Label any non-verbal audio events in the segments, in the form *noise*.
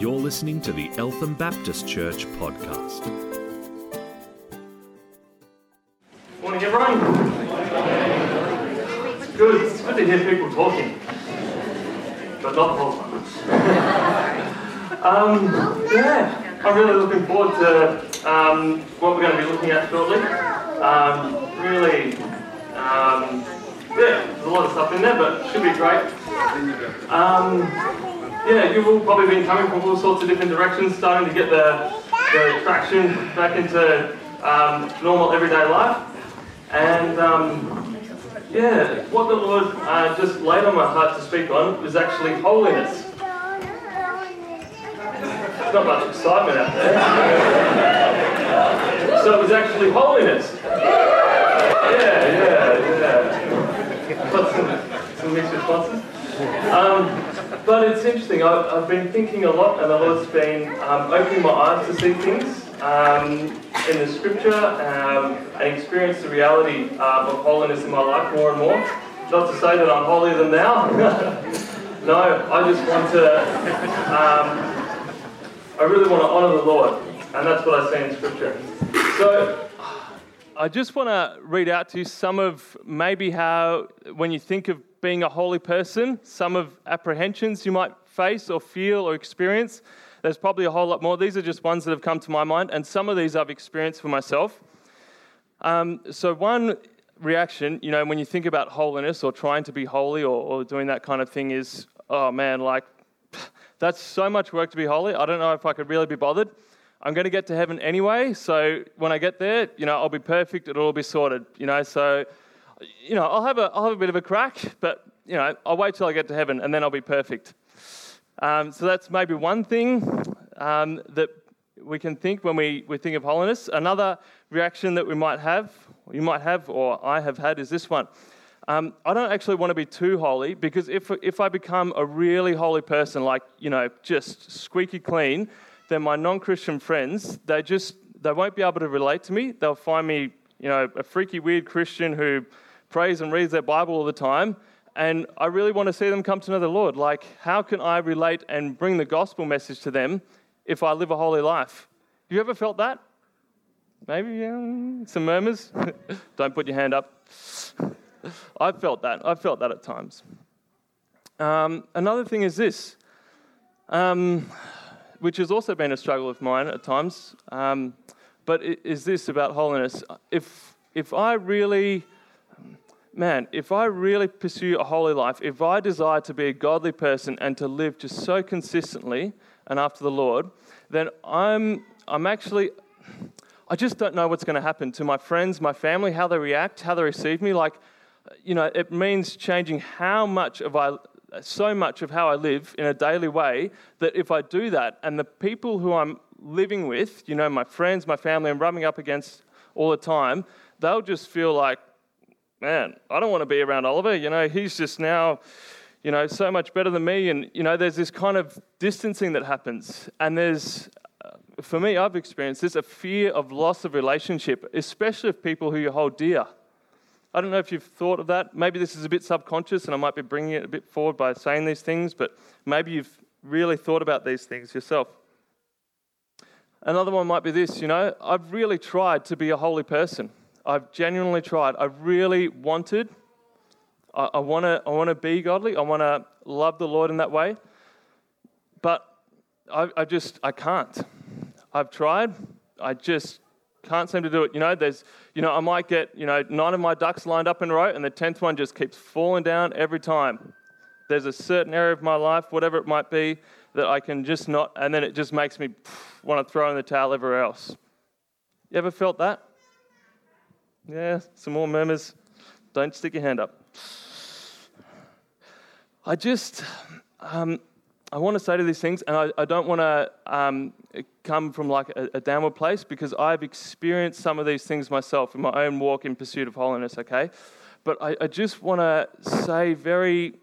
You're listening to the Eltham Baptist Church podcast. Morning, everyone. Good. It's good to hear people talking, but not the whole time. um, yeah, I'm really looking forward to um, what we're going to be looking at shortly. Um, really, um, yeah, there's a lot of stuff in there, but should be great. Um, yeah, you've all probably been coming from all sorts of different directions, starting to get the, the traction back into um, normal everyday life. And um, yeah, what the Lord uh, just laid on my heart to speak on was actually holiness. Not much excitement out there. so it was actually holiness. Yeah, yeah, yeah. Got some, some mixed responses. Um, but it's interesting. I've, I've been thinking a lot, and the Lord's been um, opening my eyes to see things um, in the Scripture um, and experience the reality uh, of holiness in my life more and more. Not to say that I'm holier than thou. *laughs* no, I just want to. Um, I really want to honour the Lord, and that's what I see in Scripture. So. I just want to read out to you some of maybe how, when you think of being a holy person, some of apprehensions you might face or feel or experience. There's probably a whole lot more. These are just ones that have come to my mind, and some of these I've experienced for myself. Um, so, one reaction, you know, when you think about holiness or trying to be holy or, or doing that kind of thing is, oh man, like, *laughs* that's so much work to be holy. I don't know if I could really be bothered. I'm going to get to heaven anyway, so when I get there, you know, I'll be perfect, it'll all be sorted, you know, so, you know, I'll have a, I'll have a bit of a crack, but, you know, I'll wait till I get to heaven and then I'll be perfect. Um, so that's maybe one thing um, that we can think when we, we think of holiness. Another reaction that we might have, you might have, or I have had, is this one. Um, I don't actually want to be too holy because if, if I become a really holy person, like, you know, just squeaky clean, then my non-Christian friends, they just they won't be able to relate to me. They'll find me, you know, a freaky weird Christian who prays and reads their Bible all the time. And I really want to see them come to know the Lord. Like, how can I relate and bring the gospel message to them if I live a holy life? Have you ever felt that? Maybe um, some murmurs. *laughs* Don't put your hand up. *laughs* I've felt that. I've felt that at times. Um, another thing is this. Um, which has also been a struggle of mine at times. Um, but is this about holiness? If if I really, man, if I really pursue a holy life, if I desire to be a godly person and to live just so consistently and after the Lord, then I'm I'm actually. I just don't know what's going to happen to my friends, my family, how they react, how they receive me. Like, you know, it means changing how much of I so much of how I live in a daily way that if I do that and the people who I'm living with, you know, my friends, my family, I'm rubbing up against all the time, they'll just feel like, man, I don't want to be around Oliver. You know, he's just now, you know, so much better than me. And, you know, there's this kind of distancing that happens. And there's, uh, for me, I've experienced this a fear of loss of relationship, especially of people who you hold dear. I don't know if you've thought of that. Maybe this is a bit subconscious and I might be bringing it a bit forward by saying these things, but maybe you've really thought about these things yourself. Another one might be this you know, I've really tried to be a holy person. I've genuinely tried. I've really wanted. I, I want to I wanna be godly. I want to love the Lord in that way. But I, I just, I can't. I've tried. I just can't seem to do it. You know, there's, you know, I might get, you know, nine of my ducks lined up in a row, and the tenth one just keeps falling down every time. There's a certain area of my life, whatever it might be, that I can just not, and then it just makes me want to throw in the towel everywhere else. You ever felt that? Yeah, some more murmurs. Don't stick your hand up. I just, um, I want to say to these things, and I, I don't want to um, come from like a, a, downward place because I've experienced some of these things myself in my own walk in pursuit of holiness, okay? But I, I just want to say very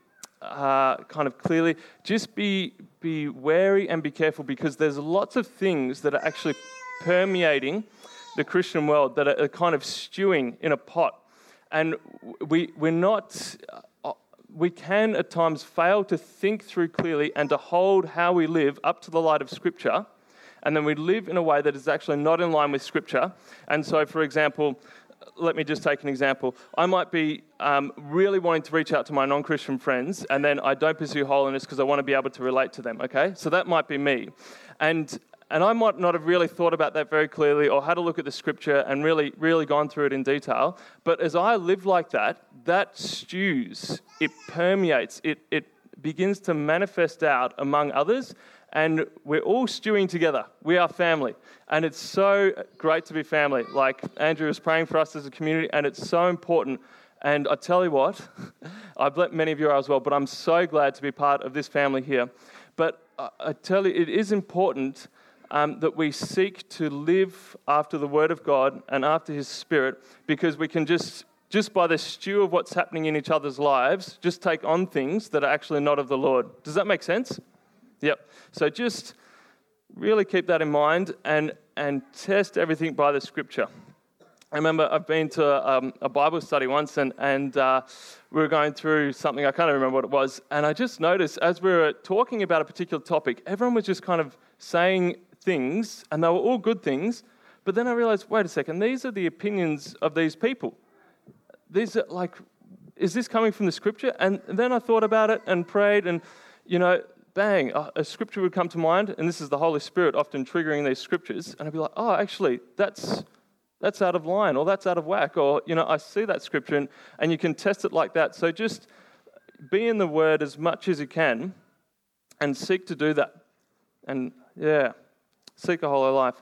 uh, kind of clearly just be, be wary and be careful because there's lots of things that are actually permeating the Christian world that are kind of stewing in a pot. And we, we're not we can at times fail to think through clearly and to hold how we live up to the light of Scripture. And then we live in a way that is actually not in line with Scripture. And so, for example, let me just take an example. I might be um, really wanting to reach out to my non Christian friends, and then I don't pursue holiness because I want to be able to relate to them, okay? So that might be me. And and I might not have really thought about that very clearly or had a look at the scripture and really, really gone through it in detail. But as I live like that, that stews, it permeates, it, it begins to manifest out among others. And we're all stewing together. We are family. And it's so great to be family. Like Andrew was praying for us as a community, and it's so important. And I tell you what, *laughs* I've let many of you are as well, but I'm so glad to be part of this family here. But I tell you, it is important um, that we seek to live after the Word of God and after His Spirit because we can just, just by the stew of what's happening in each other's lives, just take on things that are actually not of the Lord. Does that make sense? Yep. So just really keep that in mind and, and test everything by the Scripture. I remember I've been to um, a Bible study once and, and uh, we were going through something, I can't remember what it was, and I just noticed as we were talking about a particular topic, everyone was just kind of saying things, and they were all good things. But then I realized, wait a second, these are the opinions of these people. These are like, is this coming from the scripture? And then I thought about it and prayed, and you know, bang, a scripture would come to mind, and this is the Holy Spirit often triggering these scriptures, and I'd be like, oh, actually, that's that's out of line, or that's out of whack, or you know, I see that scripture, and, and you can test it like that. So just be in the Word as much as you can, and seek to do that. And yeah, seek a holy life.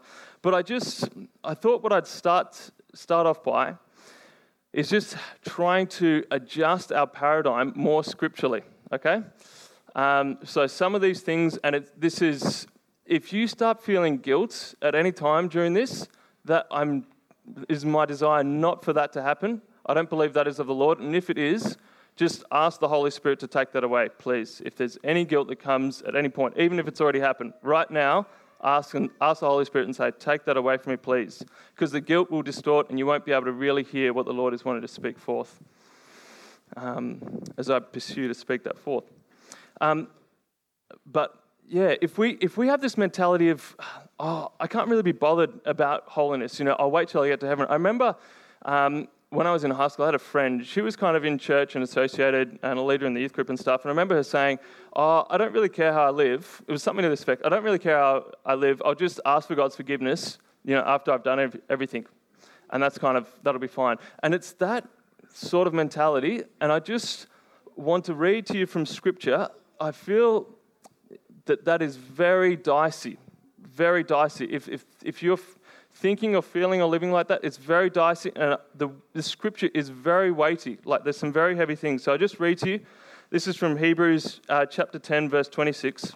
But I just, I thought what I'd start, start off by is just trying to adjust our paradigm more scripturally, okay? Um, so some of these things, and it, this is, if you start feeling guilt at any time during this, that I'm, is my desire not for that to happen. I don't believe that is of the Lord, and if it is, just ask the Holy Spirit to take that away, please. If there's any guilt that comes at any point, even if it's already happened, right now, ask, and, ask the Holy Spirit and say, Take that away from me, please. Because the guilt will distort and you won't be able to really hear what the Lord is wanting to speak forth um, as I pursue to speak that forth. Um, but yeah, if we, if we have this mentality of, oh, I can't really be bothered about holiness, you know, I'll wait till I get to heaven. I remember um, when I was in high school, I had a friend. She was kind of in church and associated and a leader in the youth group and stuff. And I remember her saying, Oh, I don't really care how I live. It was something to this effect. I don't really care how I live. I'll just ask for God's forgiveness, you know, after I've done everything. And that's kind of, that'll be fine. And it's that sort of mentality. And I just want to read to you from Scripture. I feel that that is very dicey, very dicey. If, if, if you're thinking or feeling or living like that, it's very dicey, and the, the scripture is very weighty. Like there's some very heavy things. So I'll just read to you. This is from Hebrews uh, chapter 10, verse 26.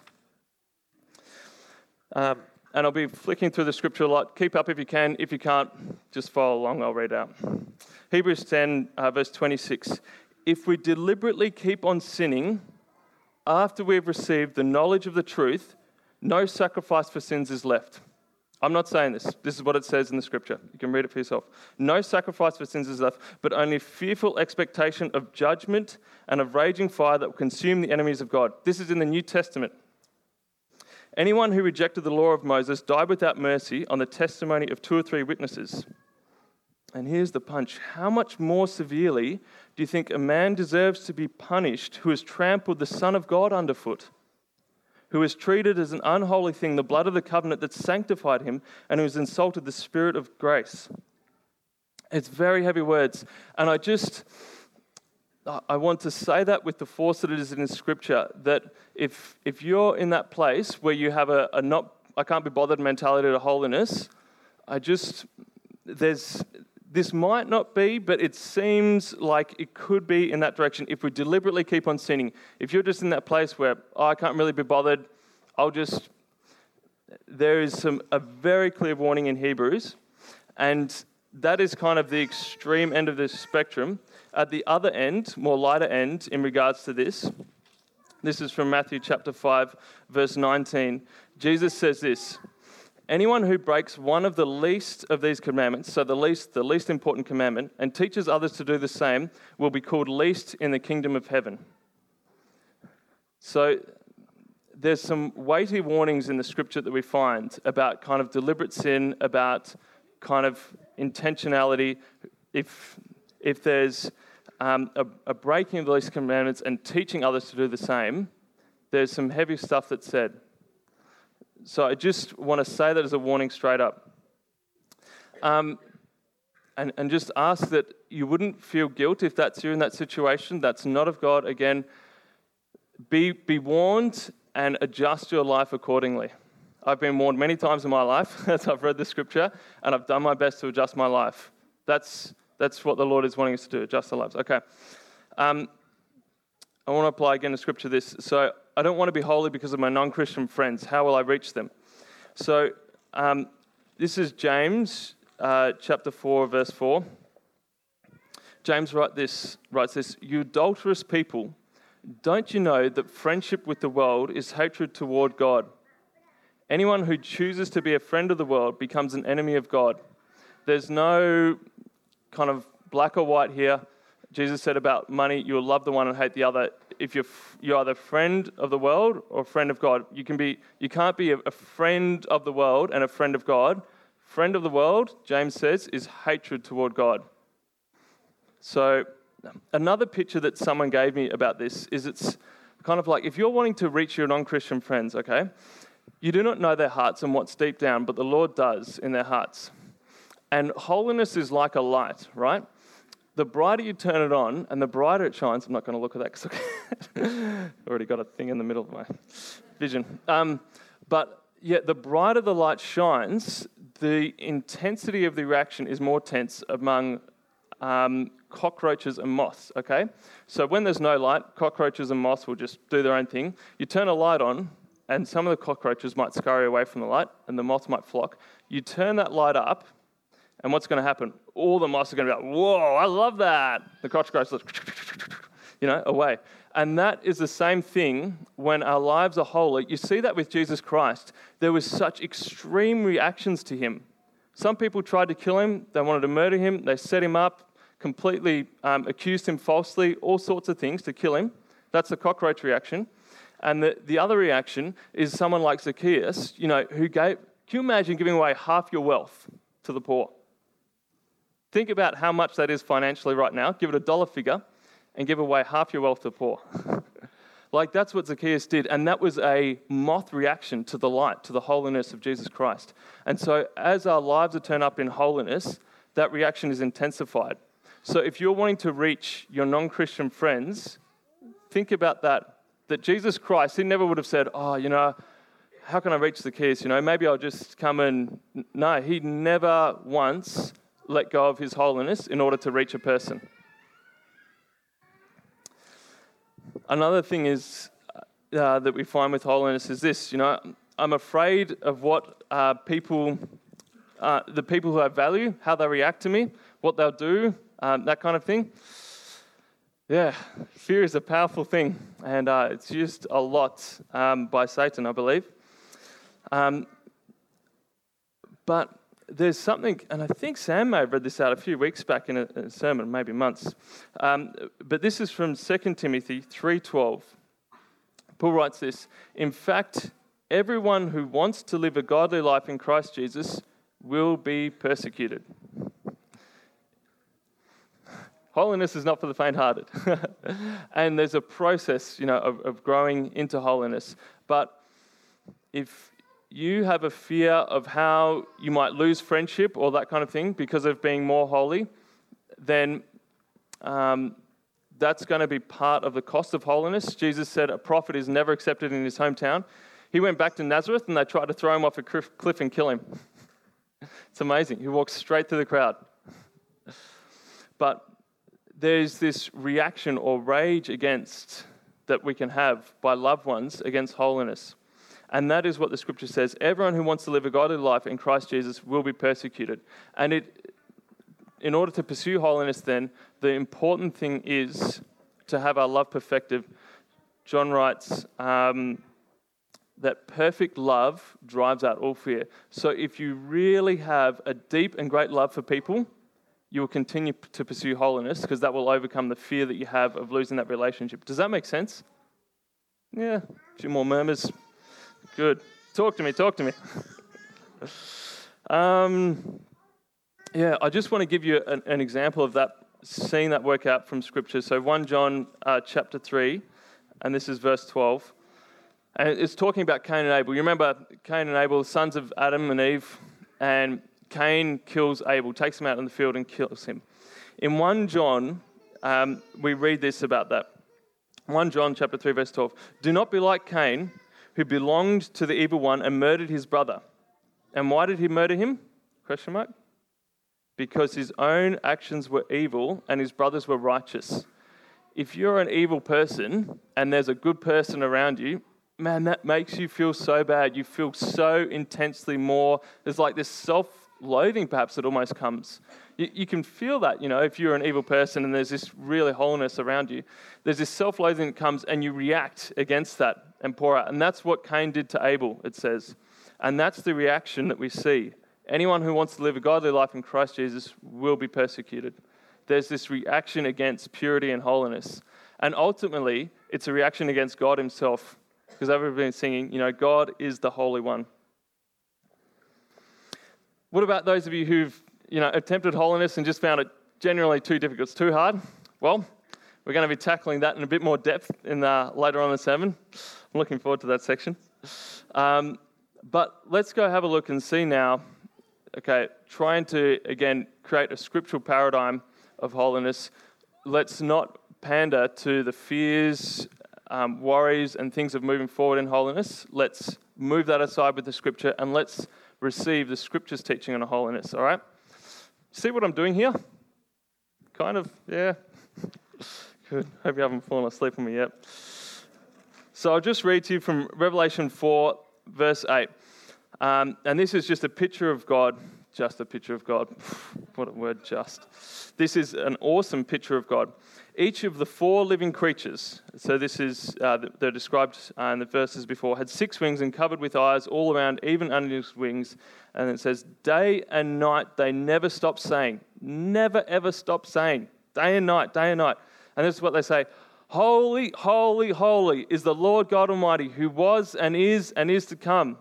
Um, and I'll be flicking through the scripture a lot. Keep up if you can. If you can't, just follow along. I'll read out. Hebrews 10, uh, verse 26. If we deliberately keep on sinning after we've received the knowledge of the truth, no sacrifice for sins is left I'm not saying this. This is what it says in the scripture. You can read it for yourself. No sacrifice for sins is left, but only fearful expectation of judgment and of raging fire that will consume the enemies of God. This is in the New Testament. Anyone who rejected the law of Moses died without mercy on the testimony of two or three witnesses. And here's the punch how much more severely do you think a man deserves to be punished who has trampled the Son of God underfoot? Who has treated as an unholy thing the blood of the covenant that sanctified him, and who has insulted the Spirit of grace. It's very heavy words. And I just, I want to say that with the force that it is in Scripture, that if, if you're in that place where you have a, a not, I can't be bothered mentality to holiness, I just, there's, this might not be, but it seems like it could be in that direction if we deliberately keep on sinning. If you're just in that place where, oh, I can't really be bothered, I'll just. There is some, a very clear warning in Hebrews, and that is kind of the extreme end of the spectrum. At the other end, more lighter end, in regards to this, this is from Matthew chapter 5, verse 19. Jesus says this Anyone who breaks one of the least of these commandments, so the least, the least important commandment, and teaches others to do the same, will be called least in the kingdom of heaven. So there's some weighty warnings in the scripture that we find about kind of deliberate sin, about kind of intentionality. If, if there's um, a, a breaking of the least commandments and teaching others to do the same, there's some heavy stuff that's said. So I just want to say that as a warning straight up. Um, and, and just ask that you wouldn't feel guilt if that's you in that situation. That's not of God. Again, be, be warned and adjust your life accordingly. I've been warned many times in my life *laughs* as I've read the scripture, and I've done my best to adjust my life. That's, that's what the Lord is wanting us to do, adjust our lives. Okay. Um, I want to apply again to scripture this. So, I don't want to be holy because of my non Christian friends. How will I reach them? So, um, this is James uh, chapter 4, verse 4. James write this, writes this You adulterous people, don't you know that friendship with the world is hatred toward God? Anyone who chooses to be a friend of the world becomes an enemy of God. There's no kind of black or white here. Jesus said about money, you will love the one and hate the other. If you're, you're either friend of the world or friend of God, you, can be, you can't be a friend of the world and a friend of God. Friend of the world, James says, is hatred toward God. So, another picture that someone gave me about this is it's kind of like if you're wanting to reach your non Christian friends, okay, you do not know their hearts and what's deep down, but the Lord does in their hearts. And holiness is like a light, right? The brighter you turn it on and the brighter it shines, I'm not going to look at that because I've *laughs* already got a thing in the middle of my vision. Um, but yeah, the brighter the light shines, the intensity of the reaction is more tense among um, cockroaches and moths, okay? So when there's no light, cockroaches and moths will just do their own thing. You turn a light on, and some of the cockroaches might scurry away from the light, and the moths might flock. You turn that light up, and what's going to happen? All the moths are going to be like, whoa, I love that. The cockroaches, you know, away. And that is the same thing when our lives are holy. You see that with Jesus Christ. There was such extreme reactions to him. Some people tried to kill him, they wanted to murder him, they set him up, completely um, accused him falsely, all sorts of things to kill him. That's the cockroach reaction. And the, the other reaction is someone like Zacchaeus, you know, who gave, can you imagine giving away half your wealth to the poor? Think about how much that is financially right now. Give it a dollar figure and give away half your wealth to the poor. *laughs* like that's what Zacchaeus did. And that was a moth reaction to the light, to the holiness of Jesus Christ. And so as our lives are turned up in holiness, that reaction is intensified. So if you're wanting to reach your non Christian friends, think about that. That Jesus Christ, he never would have said, Oh, you know, how can I reach Zacchaeus? You know, maybe I'll just come and. No, he never once let go of his holiness in order to reach a person. Another thing is uh, that we find with holiness is this. You know, I'm afraid of what uh, people, uh, the people who have value, how they react to me, what they'll do, um, that kind of thing. Yeah, fear is a powerful thing, and uh, it's used a lot um, by Satan, I believe. Um, but there's something, and I think Sam may have read this out a few weeks back in a, a sermon, maybe months. Um, but this is from 2 Timothy 3:12. Paul writes this: In fact, everyone who wants to live a godly life in Christ Jesus will be persecuted. Holiness is not for the faint-hearted, *laughs* and there's a process, you know, of, of growing into holiness. But if you have a fear of how you might lose friendship or that kind of thing because of being more holy, then um, that's going to be part of the cost of holiness. Jesus said a prophet is never accepted in his hometown. He went back to Nazareth and they tried to throw him off a cliff and kill him. *laughs* it's amazing. He walked straight through the crowd. But there's this reaction or rage against that we can have by loved ones against holiness. And that is what the scripture says. Everyone who wants to live a godly life in Christ Jesus will be persecuted. And it, in order to pursue holiness, then, the important thing is to have our love perfected. John writes um, that perfect love drives out all fear. So if you really have a deep and great love for people, you will continue to pursue holiness because that will overcome the fear that you have of losing that relationship. Does that make sense? Yeah, a few more murmurs. Good. Talk to me, talk to me. um, yeah, I just want to give you an, an, example of that, seeing that work out from Scripture. So 1 John uh, chapter 3, and this is verse 12. And it's talking about Cain and Abel. You remember Cain and Abel, sons of Adam and Eve, and Cain kills Abel, takes him out in the field and kills him. In 1 John, um, we read this about that. 1 John chapter 3 verse 12. Do not be like Cain, who belonged to the evil one and murdered his brother. And why did he murder him? Question mark. Because his own actions were evil and his brothers were righteous. If you're an evil person and there's a good person around you, man, that makes you feel so bad. You feel so intensely more. There's like this self loathing, perhaps, that almost comes. You, you, can feel that, you know, if you're an evil person and there's this really wholeness around you, there's this self loathing that comes and you react against that and pour out. And that's what Cain did to Abel, it says. And that's the reaction that we see. Anyone who wants to live a godly life in Christ Jesus will be persecuted. There's this reaction against purity and holiness. And ultimately, it's a reaction against God Himself because I've been singing, you know, God is the Holy One. What about those of you who've, you know, attempted holiness and just found it generally too difficult, it's too hard? Well, we're going to be tackling that in a bit more depth in the, later on in the sermon. I'm looking forward to that section. Um, but let's go have a look and see now. Okay, trying to again create a scriptural paradigm of holiness. Let's not pander to the fears um, worries and things of moving forward in holiness, let's move that aside with the scripture and let's receive the scripture's teaching on holiness, all right? See what I'm doing here? Kind of, yeah. *laughs* Good. Hope you haven't fallen asleep on me yet. So I'll just read to you from Revelation 4, verse 8. Um, and this is just a picture of God, just a picture of God. *sighs* what a word, just. This is an awesome picture of God each of the four living creatures, so this is, uh, they're described uh, in the verses before, had six wings and covered with eyes all around, even under his wings. And it says, day and night they never stop saying, never ever stop saying, day and night, day and night. And this is what they say Holy, holy, holy is the Lord God Almighty, who was and is and is to come.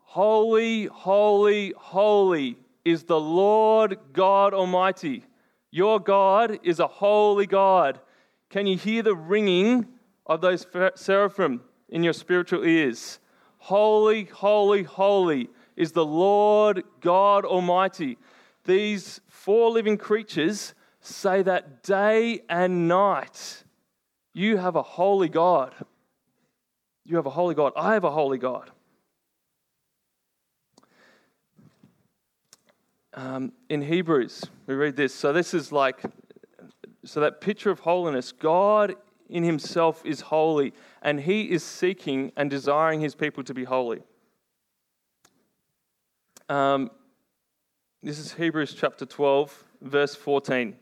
Holy, holy, holy is the Lord God Almighty your God is a holy God. Can you hear the ringing of those seraphim in your spiritual ears? Holy, holy, holy is the Lord God Almighty. These four living creatures say that day and night. You have a holy God. You have a holy God. I have a holy God. um, in Hebrews, we read this. So, this is like, so that picture of holiness, God in Himself is holy, and He is seeking and desiring His people to be holy. Um, this is Hebrews chapter 12, verse 14.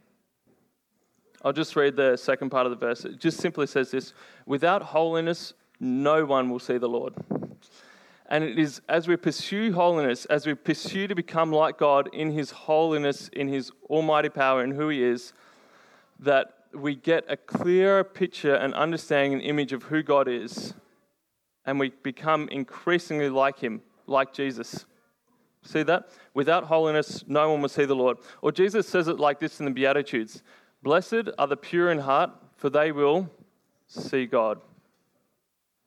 I'll just read the second part of the verse. It just simply says this Without holiness, no one will see the Lord. And it is as we pursue holiness, as we pursue to become like God in His holiness, in His almighty power, and who He is, that we get a clearer picture and understanding and image of who God is. And we become increasingly like Him, like Jesus. See that? Without holiness, no one will see the Lord. Or Jesus says it like this in the Beatitudes Blessed are the pure in heart, for they will see God.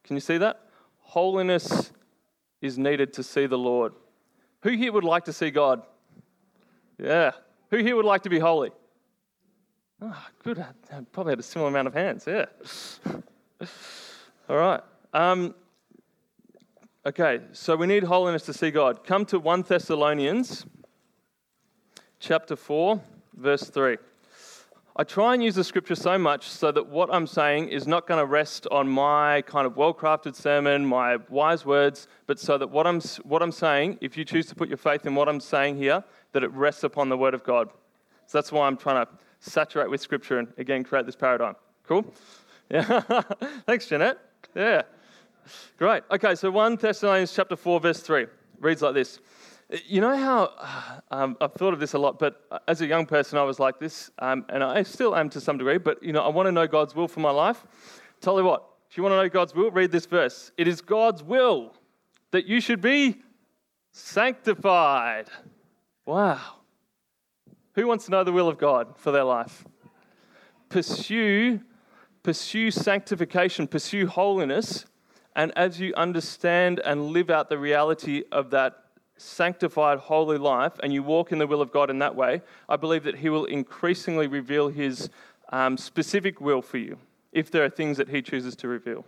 Can you see that? Holiness is needed to see the Lord. Who here would like to see God? Yeah. Who here would like to be holy? Oh, good. I probably had a similar amount of hands. Yeah. *laughs* All right. Um, okay, so we need holiness to see God. Come to 1 Thessalonians chapter 4, verse 3. I try and use the scripture so much so that what I'm saying is not going to rest on my kind of well crafted sermon, my wise words, but so that what I'm, what I'm saying, if you choose to put your faith in what I'm saying here, that it rests upon the word of God. So that's why I'm trying to saturate with scripture and again create this paradigm. Cool? *laughs* Yeah. *laughs* Thanks, Jeanette. Yeah. Great. Okay, so 1 Thessalonians chapter 4, verse 3 reads like this. You know how *sighs* um, I've thought of this a lot, but as a young person, I was like this, um, and I still am to some degree. But you know, I want to know God's will for my life. Tell you what, if you want to know God's will, read this verse. It is God's will that you should be sanctified. Wow. Who wants to know the will of God for their life? Pursue, pursue sanctification, pursue holiness, and as you understand and live out the reality of that sanctified, holy life, and you walk in the will of God in that way, I believe that He will increasingly reveal His um, specific will for you if there are things that He chooses to reveal.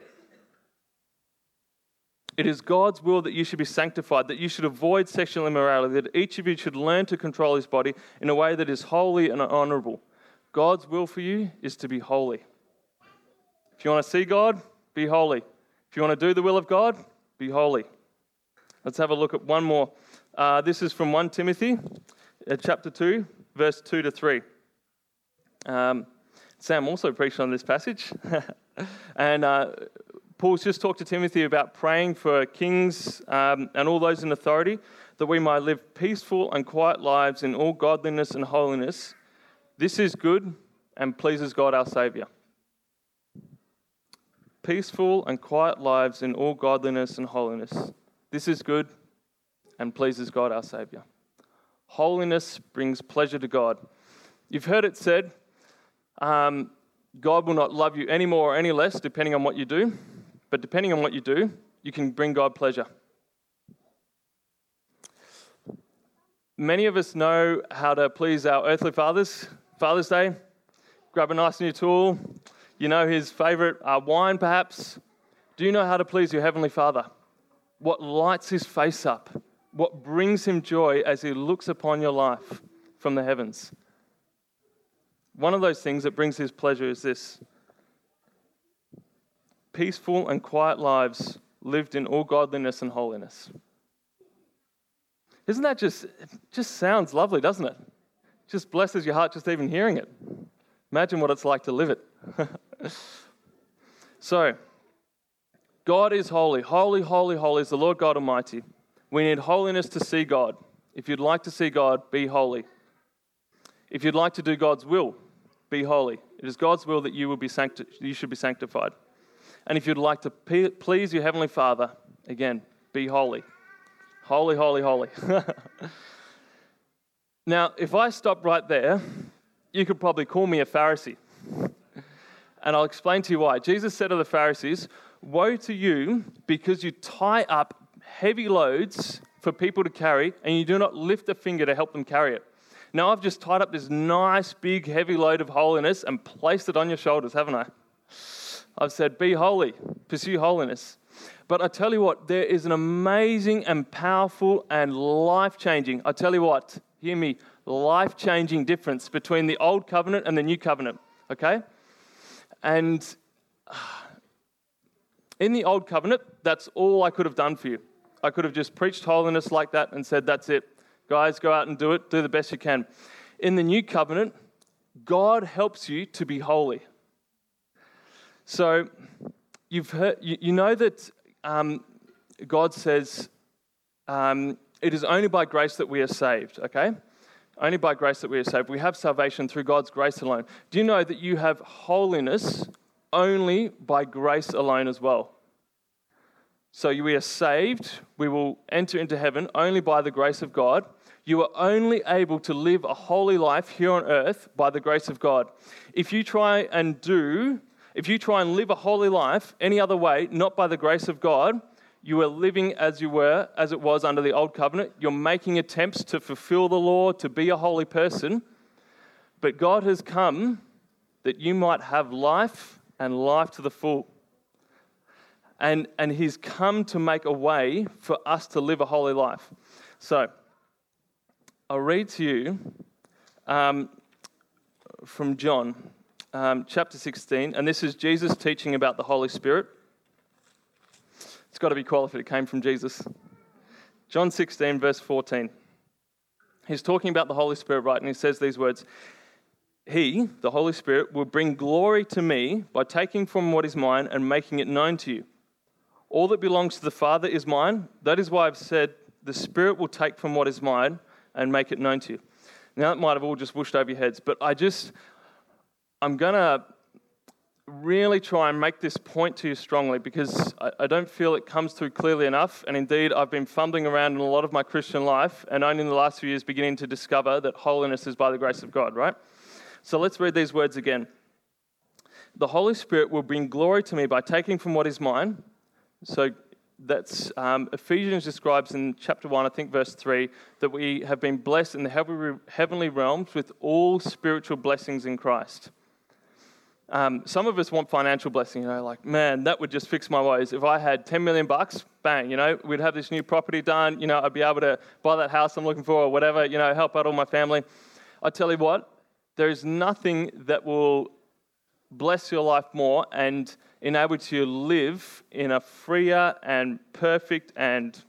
It is God's will that you should be sanctified, that you should avoid sexual immorality, that each of you should learn to control his body in a way that is holy and honorable. God's will for you is to be holy. If you want to see God, be holy. If you want to do the will of God, be holy. Let's have a look at one more. Uh, this is from 1 Timothy, uh, chapter 2, verse 2 to 3. Um, Sam also preached on this passage. *laughs* and uh, Paul's just talked to Timothy about praying for kings um, and all those in authority that we might live peaceful and quiet lives in all godliness and holiness. This is good and pleases God our Saviour. Peaceful and quiet lives in all godliness and holiness. This is good and pleases God our Saviour. Holiness brings pleasure to God. You've heard it said, um, God will not love you any more or any less depending on what you do, but depending on what you do, you can bring God pleasure. Many of us know how to please our earthly fathers. Father's Day, grab a nice new tool. You know his favorite uh, wine, perhaps. Do you know how to please your heavenly Father? What lights his face up? What brings him joy as he looks upon your life from the heavens? One of those things that brings his pleasure is this peaceful and quiet lives lived in all godliness and holiness. Isn't that just, just sounds lovely, doesn't it? Just blesses your heart just even hearing it. Imagine what it's like to live it. *laughs* so, God is holy. Holy, holy, holy is the Lord God Almighty. We need holiness to see God. If you'd like to see God, be holy. If you'd like to do God's will, be holy. It is God's will that you, will be sancti- you should be sanctified. And if you'd like to please your Heavenly Father, again, be holy. Holy, holy, holy. *laughs* now, if I stop right there, you could probably call me a Pharisee. And I'll explain to you why. Jesus said to the Pharisees, Woe to you because you tie up heavy loads for people to carry and you do not lift a finger to help them carry it. Now, I've just tied up this nice, big, heavy load of holiness and placed it on your shoulders, haven't I? I've said, Be holy, pursue holiness. But I tell you what, there is an amazing and powerful and life changing, I tell you what, hear me, life changing difference between the old covenant and the new covenant, okay? And ah, in the old covenant, that's all I could have done for you. I could have just preached holiness like that and said, That's it. Guys, go out and do it. Do the best you can. In the new covenant, God helps you to be holy. So, you've heard, you, know that um, God says um, it is only by grace that we are saved, okay? Only by grace that we are saved. We have salvation through God's grace alone. Do you know that you have holiness only by grace alone as well? So we are saved, we will enter into heaven only by the grace of God. You are only able to live a holy life here on earth by the grace of God. If you try and do, if you try and live a holy life any other way, not by the grace of God, you are living as you were, as it was under the old covenant. You're making attempts to fulfill the law, to be a holy person. But God has come that you might have life and life to the full. And, and He's come to make a way for us to live a holy life. So, I'll read to you um, from John um, chapter 16, and this is Jesus teaching about the Holy Spirit. It's got to be qualified, it came from Jesus. John 16, verse 14. He's talking about the Holy Spirit, right? And he says these words He, the Holy Spirit, will bring glory to me by taking from what is mine and making it known to you. All that belongs to the Father is mine. That is why I've said, The Spirit will take from what is mine and make it known to you. Now, that might have all just whooshed over your heads, but I just, I'm going to really try and make this point to you strongly because I, I, don't feel it comes through clearly enough. And indeed, I've been fumbling around in a lot of my Christian life and only in the last few years beginning to discover that holiness is by the grace of God, right? So let's read these words again. The Holy Spirit will bring glory to me by taking from what is mine. So that's um, Ephesians describes in chapter 1, I think verse 3, that we have been blessed in the heavenly realms with all spiritual blessings in Christ. Um, some of us want financial blessing, you know, like, man, that would just fix my woes. If I had 10 million bucks, bang, you know, we'd have this new property done, you know, I'd be able to buy that house I'm looking for or whatever, you know, help out all my family. I tell you what, there is nothing that will bless your life more and enable you to live in a freer and perfect and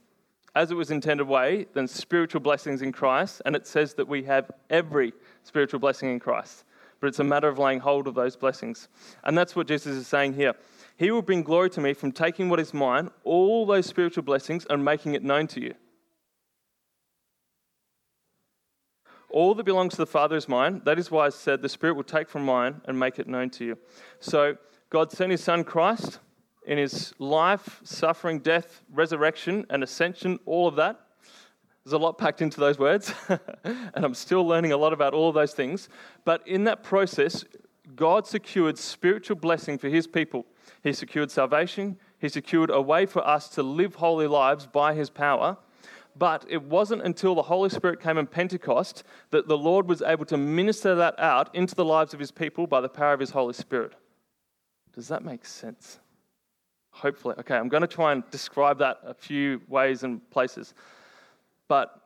as it was intended way than spiritual blessings in Christ. And it says that we have every spiritual blessing in Christ but it's a matter of laying hold of those blessings. And that's what Jesus is saying here. He will bring glory to me from taking what is mine, all those spiritual blessings, and making it known to you. All that belongs to the Father is mine. That is why I said, The Spirit will take from mine and make it known to you. So, God sent His Son Christ in His life, suffering, death, resurrection, and ascension, all of that there's a lot packed into those words, *laughs* and I'm still learning a lot about all of those things. But in that process, God secured spiritual blessing for his people. He secured salvation, he secured a way for us to live holy lives by his power. But it wasn't until the Holy Spirit came in Pentecost that the Lord was able to minister that out into the lives of his people by the power of his Holy Spirit. Does that make sense? Hopefully. Okay, I'm going to try and describe that a few ways and places but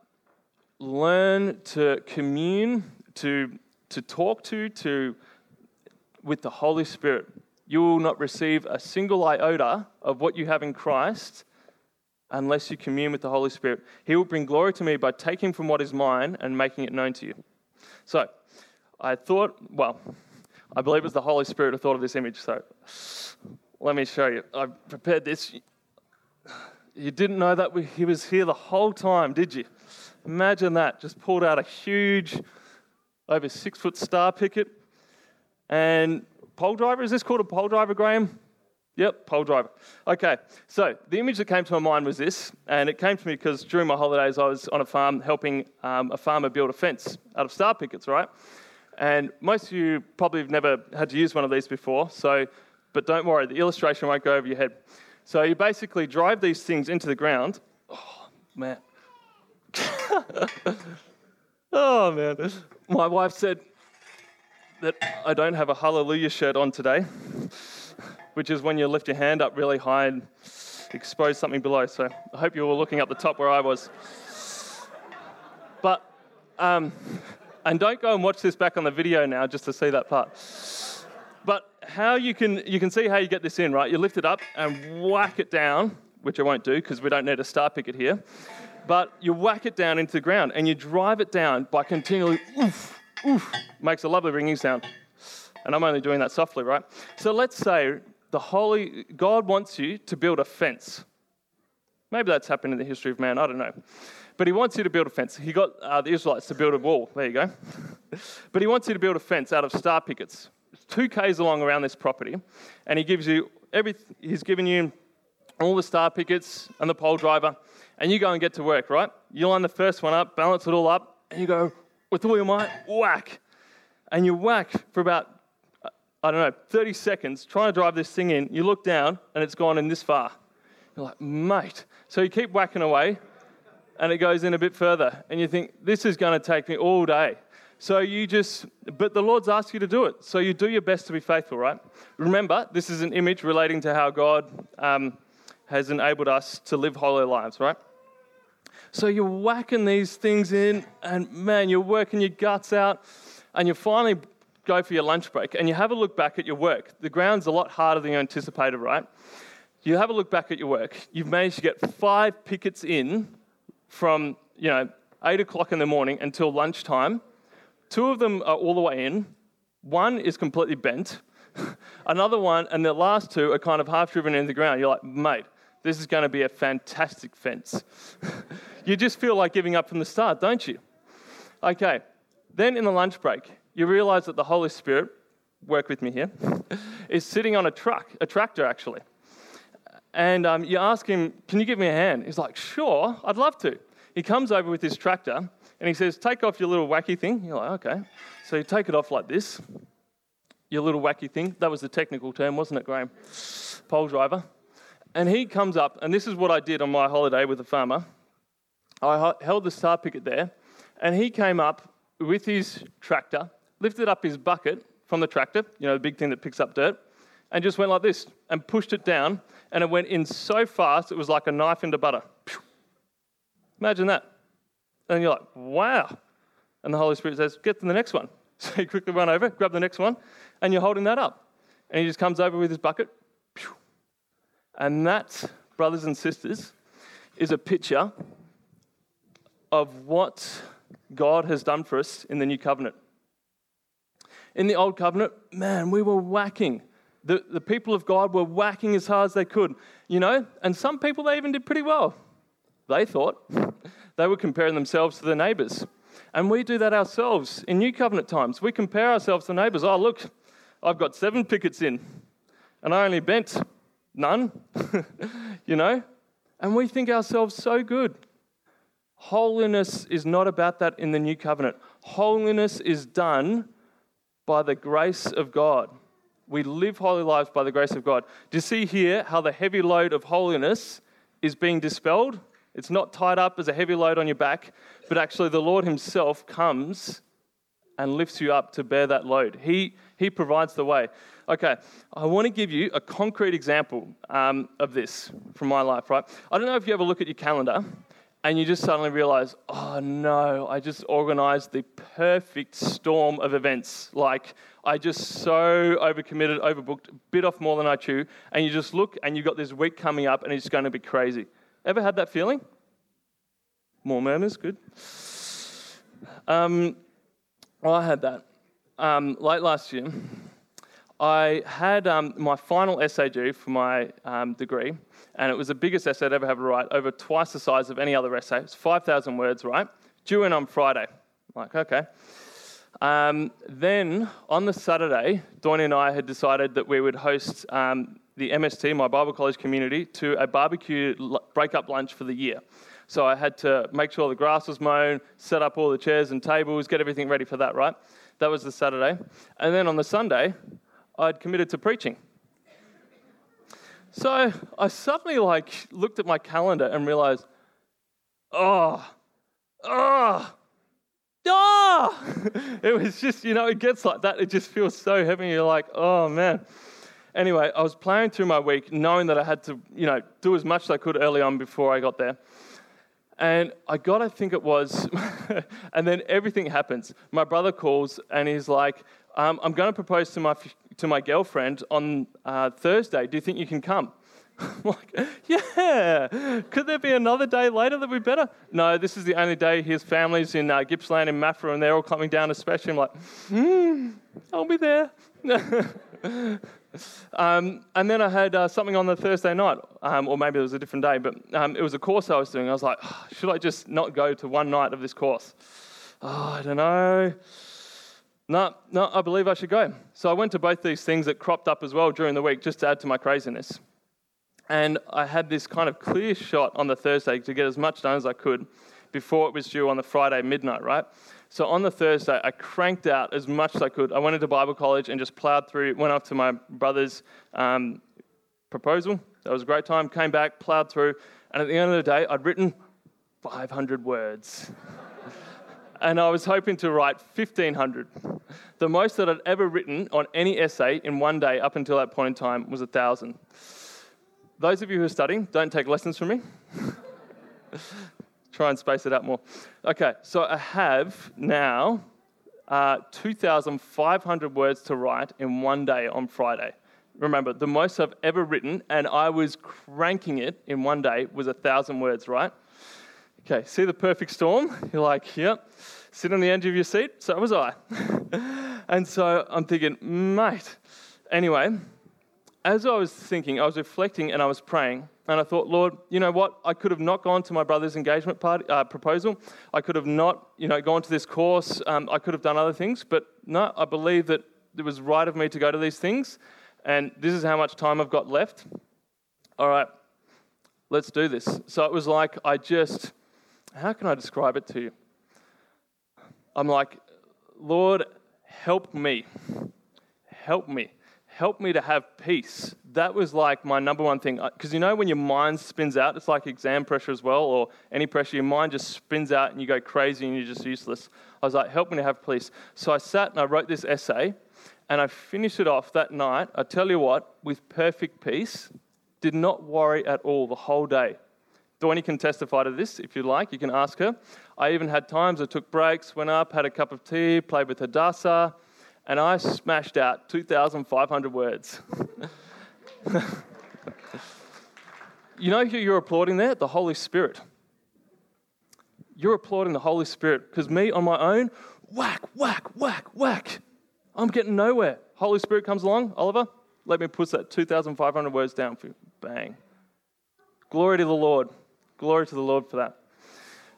learn to commune, to, to talk to, to with the Holy Spirit. You will not receive a single iota of what you have in Christ unless you commune with the Holy Spirit. He will bring glory to me by taking from what is mine and making it known to you. So, I thought, well, I believe it was the Holy Spirit who thought of this image. So, let me show you. I prepared this. You didn't know that he was here the whole time, did you? Imagine that. Just pulled out a huge, over six foot star picket. And pole driver, is this called a pole driver, Graham? Yep, pole driver. Okay, so the image that came to my mind was this, and it came to me because during my holidays I was on a farm helping um, a farmer build a fence out of star pickets, right? And most of you probably have never had to use one of these before, so, but don't worry, the illustration won't go over your head. So you basically drive these things into the ground. Oh, man. *laughs* oh, man. My wife said that I don't have a hallelujah shirt on today, which is when you lift your hand up really high and expose something below. So I hope you were looking up the top where I was. But, um, and don't go and watch this back on the video now just to see that part. But how you can, you can see how you get this in, right? You lift it up and whack it down, which I won't do because we don't need a star picket here. But you whack it down into the ground and you drive it down by continually oof, oof, makes a lovely ringing sound. And I'm only doing that softly, right? So let's say the Holy God wants you to build a fence. Maybe that's happened in the history of man, I don't know. But he wants you to build a fence. He got uh, the Israelites to build a wall. There you go. *laughs* but he wants you to build a fence out of star pickets two k's along around this property, and he gives you every. He's given you all the star pickets and the pole driver, and you go and get to work. Right? You line the first one up, balance it all up, and you go with all your might, whack, and you whack for about I don't know 30 seconds, trying to drive this thing in. You look down, and it's gone in this far. You're like, mate. So you keep whacking away, and it goes in a bit further, and you think this is going to take me all day. So you just, but the Lord's asked you to do it. So you do your best to be faithful, right? Remember, this is an image relating to how God um, has enabled us to live holy lives, right? So you're whacking these things in, and man, you're working your guts out, and you're finally go for your lunch break, and you have a look back at your work. The ground's a lot harder than you anticipated, right? You have a look back at your work. You've managed to get five pickets in from, you know, eight o'clock in the morning until lunchtime Two of them are all the way in, one is completely bent, *laughs* another one, and the last two are kind of half driven into the ground. You're like, mate, this is going to be a fantastic fence. *laughs* you just feel like giving up from the start, don't you? Okay, then in the lunch break, you realize that the Holy Spirit work with me here, *laughs* is sitting on a truck, a tractor actually. And um, you ask him, Can you give me a hand? He's like, Sure, I'd love to. He comes over with his tractor and he says, Take off your little wacky thing. You're like, Okay. So you take it off like this, your little wacky thing. That was the technical term, wasn't it, Graham? Pole driver. And he comes up, and this is what I did on my holiday with a farmer. I held the star picket there, and he came up with his tractor, lifted up his bucket from the tractor, you know, the big thing that picks up dirt, and just went like this and pushed it down, and it went in so fast it was like a knife into butter. Imagine that. And you're like, wow. And the Holy Spirit says, get to the next one. *laughs* So you quickly run over, grab the next one, and you're holding that up. And he just comes over with his bucket. And that, brothers and sisters, is a picture of what God has done for us in the new covenant. In the old covenant, man, we were whacking. The, the people of God were whacking as hard as they could, you know, and some people they even did pretty well. They thought *laughs* they were comparing themselves to their neighbors. And we do that ourselves in New Covenant times. We compare ourselves to neighbors. Oh, look, I've got seven pickets in, and I only bent none, *laughs* you know? And we think ourselves so good. Holiness is not about that in the new covenant. Holiness is done by the grace of God. We live holy lives by the grace of God. Do you see here how the heavy load of holiness is being dispelled? It's not tied up as a heavy load on your back, but actually the Lord Himself comes and lifts you up to bear that load. He, he provides the way. Okay, I want to give you a concrete example um, of this from my life, right? I don't know if you ever look at your calendar and you just suddenly realize, oh no, I just organized the perfect storm of events. Like, I just so overcommitted, overbooked, bit off more than I chew, and you just look and you've got this week coming up and it's going to be crazy. Ever had that feeling? More murmurs, good. Um, well, I had that. Um, late last year, I had um, my final essay due for my um, degree, and it was the biggest essay I'd ever have to write, over twice the size of any other essay. It's 5,000 words, right? Due in on Friday. I'm like, okay. Um, then on the Saturday, Dawn and I had decided that we would host um, the MST, my Bible college community, to a barbecue break-up lunch for the year. So I had to make sure the grass was mown, set up all the chairs and tables, get everything ready for that, right? That was the Saturday. And then on the Sunday, I'd committed to preaching. So I suddenly like looked at my calendar and realized, oh, oh, oh. *laughs* it was just, you know, it gets like that. It just feels so heavy. You're like, oh man. Anyway, I was playing through my week knowing that I had to, you know, do as much as I could early on before I got there. And I got, I think it was, *laughs* and then everything happens. My brother calls and he's like, um, I'm going to propose to my to my girlfriend on uh, Thursday. Do you think you can come? I'm *laughs* like, yeah. Could there be another day later that we better? No, this is the only day his family's in uh, Gippsland in Maffra and they're all coming down especially. I'm like, hmm, I'll be there. *laughs* um, and then I had uh, something on the Thursday night, um, or maybe it was a different day, but um, it was a course I was doing. I was like, oh, should I just not go to one night of this course? Oh, I don't know no, no, I believe I should go. So I went to both these things that cropped up as well during the week just to add to my craziness. And I had this kind of clear shot on the Thursday to get as much done as I could before it was due on the Friday midnight, right? So on the Thursday, I cranked out as much as I could. I went into Bible college and just plowed through, went off to my brother's um, proposal. That was a great time. Came back, plowed through, and at the end of the day, I'd written 500 words and I was hoping to write 1,500. The most that I'd ever written on any essay in one day up until that point in time was 1,000. Those of you who are studying, don't take lessons from me. *laughs* Try and space it out more. Okay, so I have now uh, 2,500 words to write in one day on Friday. Remember, the most I've ever written, and I was cranking it in one day, was a thousand words, right? Okay, see the perfect storm? You're like, yep. Sit on the edge of your seat? So was I. *laughs* and so I'm thinking, mate. Anyway, as I was thinking, I was reflecting and I was praying, and I thought, Lord, you know what? I could have not gone to my brother's engagement party, uh, proposal. I could have not, you know, gone to this course. Um, I could have done other things, but no, I believe that it was right of me to go to these things, and this is how much time I've got left. All right, let's do this. So it was like I just, how can I describe it to you? I'm like, Lord, help me. Help me. Help me to have peace. That was like my number one thing. Uh, because you know, when your mind spins out, it's like exam pressure as well, or any pressure, your mind just spins out and you go crazy and you're just useless. I was like, help me to have peace. So I sat and I wrote this essay and I finished it off that night. I tell you what, with perfect peace, did not worry at all the whole day. Dwayne can testify to this if you like. You can ask her. I even had times I took breaks, went up, had a cup of tea, played with Hadassah, and I smashed out 2,500 words. *laughs* you know who you're applauding there? The Holy Spirit. You're applauding the Holy Spirit because me on my own, whack, whack, whack, whack. I'm getting nowhere. Holy Spirit comes along, Oliver, let me put that 2,500 words down for you. Bang. Glory to the Lord. Glory to the Lord for that.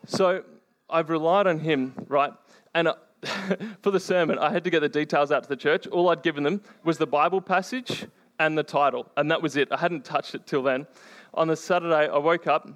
So I've relied on Him, right? And uh, *laughs* for the sermon, I had to get the details out to the church. All I'd given them was the Bible passage and the title, and that was it. I hadn't touched it till then. On the Saturday, I woke up,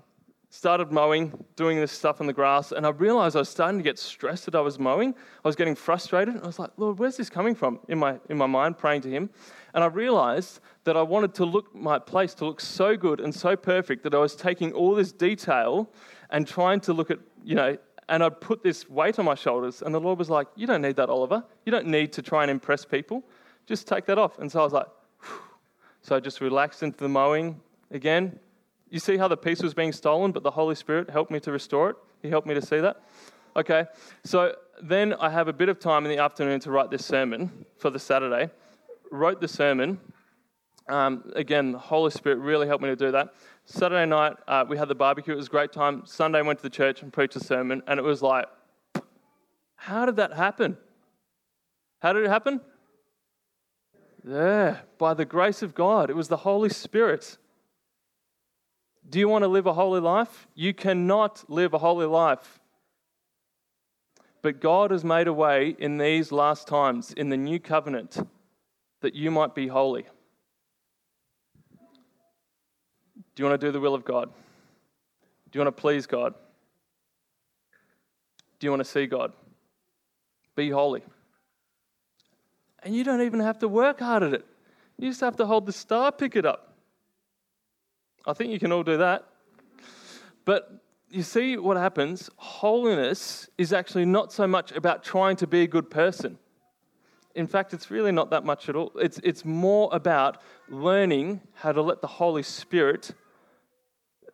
started mowing, doing this stuff on the grass, and I realized I was starting to get stressed that I was mowing. I was getting frustrated. I was like, Lord, where's this coming from? In my, in my mind, praying to Him. And I realized that I wanted to look my place to look so good and so perfect that I was taking all this detail and trying to look at, you know, and I'd put this weight on my shoulders. And the Lord was like, You don't need that, Oliver. You don't need to try and impress people. Just take that off. And so I was like, Phew. So I just relaxed into the mowing again. You see how the peace was being stolen, but the Holy Spirit helped me to restore it? He helped me to see that. Okay, so then I have a bit of time in the afternoon to write this sermon for the Saturday wrote the sermon. Um, again, the Holy Spirit really helped me to do that. Saturday night, uh, we had the barbecue. It was a great time. Sunday, went to the church and preached a sermon, and it was like, how did that happen? How did it happen? There, by the grace of God. It was the Holy Spirit. Do you want to live a holy life? You cannot live a holy life. But God has made a way in these last times, in the new covenant that you might be holy. Do you want to do the will of God? Do you want to please God? Do you want to see God? Be holy. And you don't even have to work hard at it. You just have to hold the star, pick it up. I think you can all do that. But you see what happens? Holiness is actually not so much about trying to be a good person in fact, it's really not that much at all. It's, it's more about learning how to let the Holy Spirit,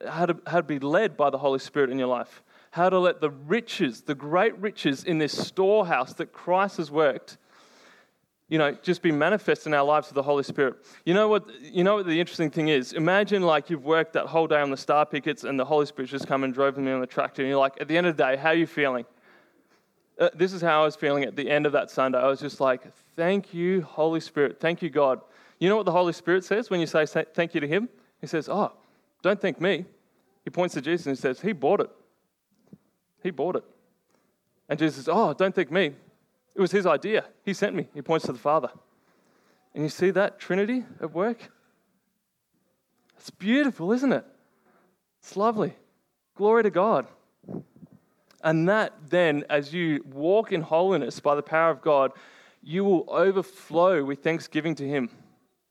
how to, how to be led by the Holy Spirit in your life, how to let the riches, the great riches in this storehouse that Christ has worked, you know, just be manifest in our lives with the Holy Spirit. You know what? You know what the interesting thing is? Imagine like you've worked that whole day on the star pickets, and the Holy Spirit just come and drove me on the tractor, and you're like, at the end of the day, how are you feeling? uh, this is how I was feeling at the end of that Sunday. I was just like, thank you, Holy Spirit. Thank you, God. You know what the Holy Spirit says when you say thank you to Him? He says, oh, don't thank me. He points to Jesus and he says, He bought it. He bought it. And Jesus says, oh, don't thank me. It was His idea. He sent me. He points to the Father. And you see that Trinity at work? It's beautiful, isn't it? It's lovely. Glory to God. And that then, as you walk in holiness by the power of God, you will overflow with thanksgiving to Him.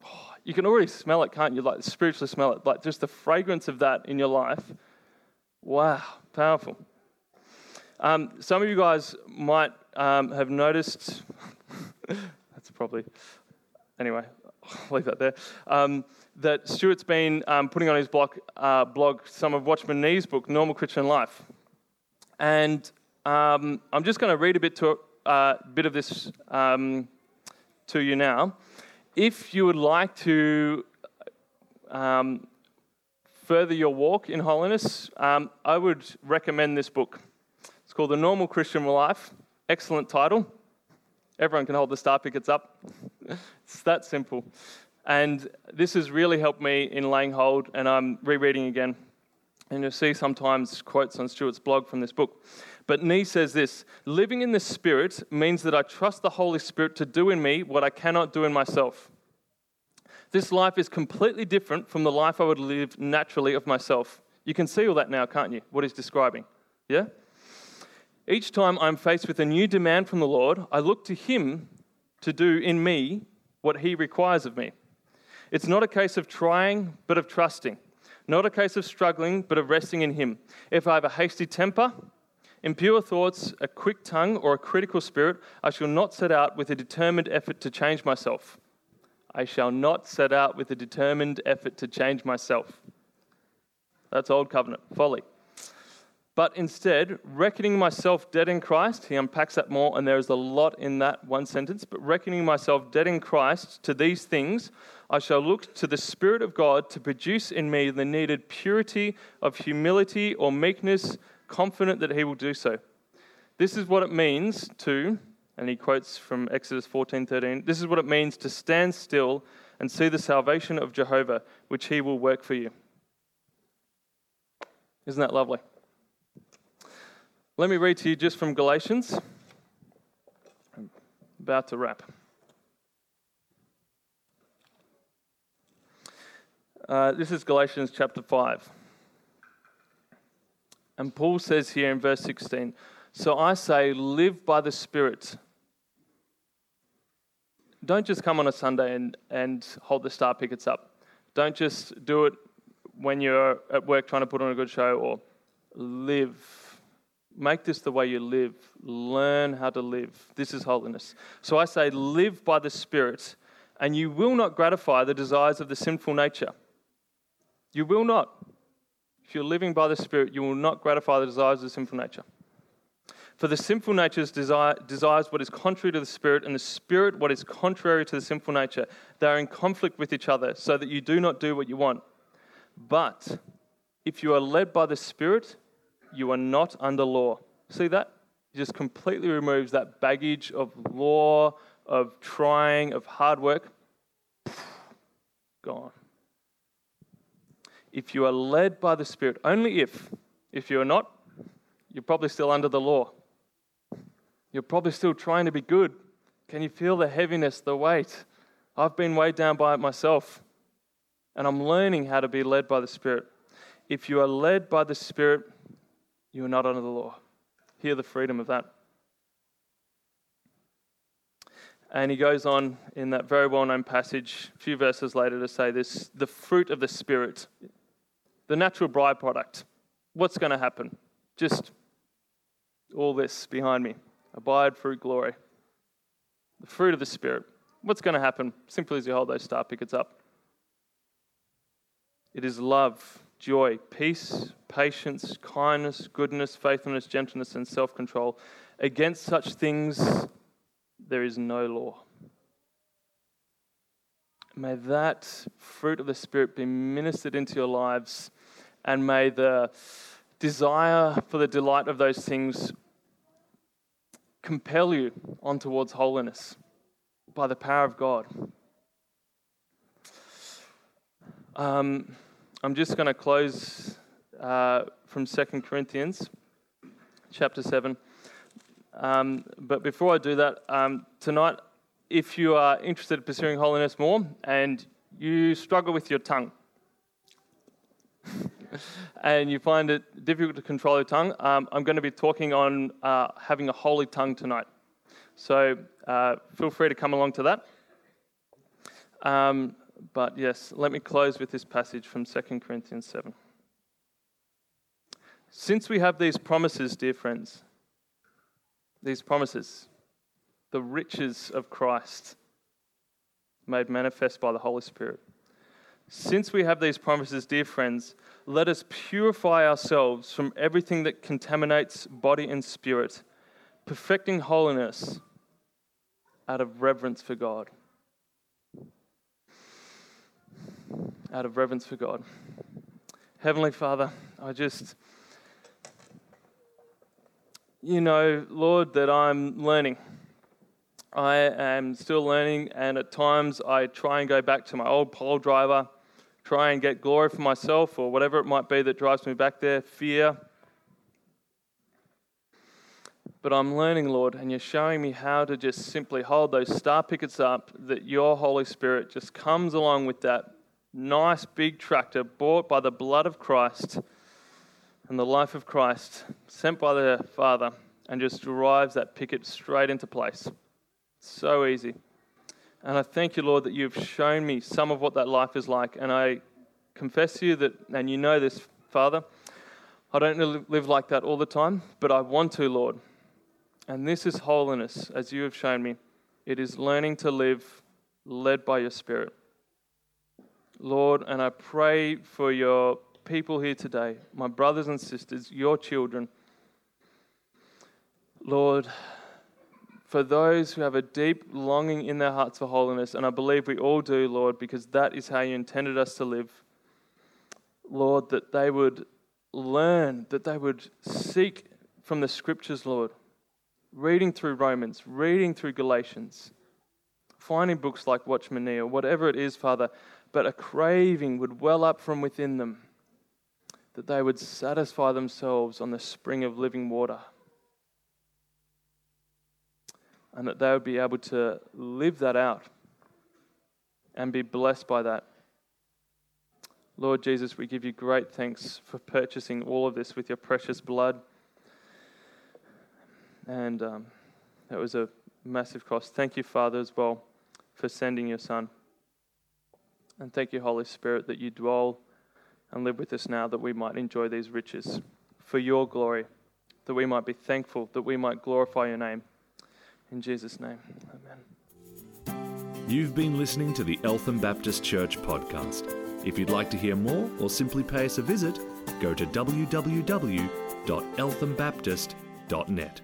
*sighs* You can already smell it, can't you? Like spiritually smell it. Like just the fragrance of that in your life. Wow, powerful. Um, some of you guys might um, have noticed, *laughs* that's probably, anyway, I'll *laughs* leave that there, um, that Stuart's been um, putting on his blog, uh, blog some of Watchman Nee's book, Normal Christian Life. And um, I'm just going to read a bit, to, uh, bit of this um, to you now. If you would like to um, further your walk in holiness, um, I would recommend this book. It's called The Normal Christian Life. Excellent title. Everyone can hold the star pickets up. *laughs* it's that simple. And this has really helped me in laying hold, and I'm rereading again. And you'll see sometimes quotes on Stuart's blog from this book. But Nee says this Living in the Spirit means that I trust the Holy Spirit to do in me what I cannot do in myself. This life is completely different from the life I would live naturally of myself. You can see all that now, can't you? What he's describing. Yeah? Each time I'm faced with a new demand from the Lord, I look to Him to do in me what He requires of me. It's not a case of trying, but of trusting. Not a case of struggling, but of resting in Him. If I have a hasty temper, impure thoughts, a quick tongue, or a critical spirit, I shall not set out with a determined effort to change myself. I shall not set out with a determined effort to change myself. That's old covenant folly. But instead, reckoning myself dead in Christ, he unpacks that more, and there is a lot in that one sentence. But reckoning myself dead in Christ to these things, I shall look to the Spirit of God to produce in me the needed purity of humility or meekness, confident that he will do so. This is what it means to, and he quotes from Exodus 14:13. This is what it means to stand still and see the salvation of Jehovah, which he will work for you. Isn't that lovely? Let me read to you just from Galatians. I'm about to wrap. Uh, this is Galatians chapter 5. And Paul says here in verse 16 So I say, live by the Spirit. Don't just come on a Sunday and, and hold the star pickets up. Don't just do it when you're at work trying to put on a good show or live Make this the way you live. Learn how to live. This is holiness. So I say, live by the Spirit, and you will not gratify the desires of the sinful nature. You will not. If you're living by the Spirit, you will not gratify the desires of the sinful nature. For the sinful nature desire, desires what is contrary to the Spirit, and the Spirit what is contrary to the sinful nature. They are in conflict with each other, so that you do not do what you want. But if you are led by the Spirit, you are not under law. See that? It just completely removes that baggage of law, of trying, of hard work. Gone. If you are led by the Spirit, only if, if you are not, you're probably still under the law. You're probably still trying to be good. Can you feel the heaviness, the weight? I've been weighed down by it myself, and I'm learning how to be led by the Spirit. If you are led by the Spirit, you are not under the law. Hear the freedom of that. And he goes on in that very well known passage, a few verses later, to say this the fruit of the Spirit, the natural byproduct. What's going to happen? Just all this behind me abide, fruit, glory. The fruit of the Spirit. What's going to happen? Simply as you hold those star pickets up. It is love, joy, peace, patience, kindness, goodness, faithfulness, gentleness, and self control. Against such things there is no law. May that fruit of the Spirit be ministered into your lives, and may the desire for the delight of those things compel you on towards holiness by the power of God. Um, I'm just going to close uh, from 2 Corinthians chapter 7. Um, but before I do that, um, tonight, if you are interested in pursuing holiness more and you struggle with your tongue, *laughs* and you find it difficult to control your tongue, um, I'm going to be talking on uh, having a holy tongue tonight. So uh, feel free to come along to that. But yes, let me close with this passage from 2 Corinthians 7. Since we have these promises, dear friends, these promises, the riches of Christ made manifest by the Holy Spirit. Since we have these promises, dear friends, let us purify ourselves from everything that contaminates body and spirit, perfecting holiness out of reverence for God. Out of reverence for God. Heavenly Father, I just, you know, Lord, that I'm learning. I am still learning, and at times I try and go back to my old pole driver, try and get glory for myself or whatever it might be that drives me back there, fear. But I'm learning, Lord, and you're showing me how to just simply hold those star pickets up, that your Holy Spirit just comes along with that nice big tractor bought by the blood of Christ and the life of Christ, sent by the Father, and just drives that picket straight into place. So easy. And I thank you, Lord, that you've shown me some of what that life is like. And I confess to you that, and you know this, Father, I don't live like that all the time, but I want to, Lord. And this is holiness, as you have shown me. It is learning to live led by your Spirit. Lord, and I pray for your people here today, my brothers and sisters, your children. Lord, for those who have a deep longing in their hearts for holiness, and I believe we all do, Lord, because that is how you intended us to live. Lord, that they would learn, that they would seek from the scriptures, Lord, reading through Romans, reading through Galatians, finding books like Watchman Nee, whatever it is, Father, but a craving would well up from within them, that they would satisfy themselves on the spring of living water and that they would be able to live that out and be blessed by that. Lord Jesus, we give you great thanks for purchasing all of this with your precious blood. And um, that was a massive cost. Thank you, Father, as well, for sending your Son. And thank you, Holy Spirit, that you dwell and live with us now that we might enjoy these riches for your glory, that we might be thankful, that we might glorify your name. In Jesus' name, amen. You've been listening to the Eltham Baptist Church podcast. If you'd like to hear more or simply pay us a visit, go to www.elthambaptist.net.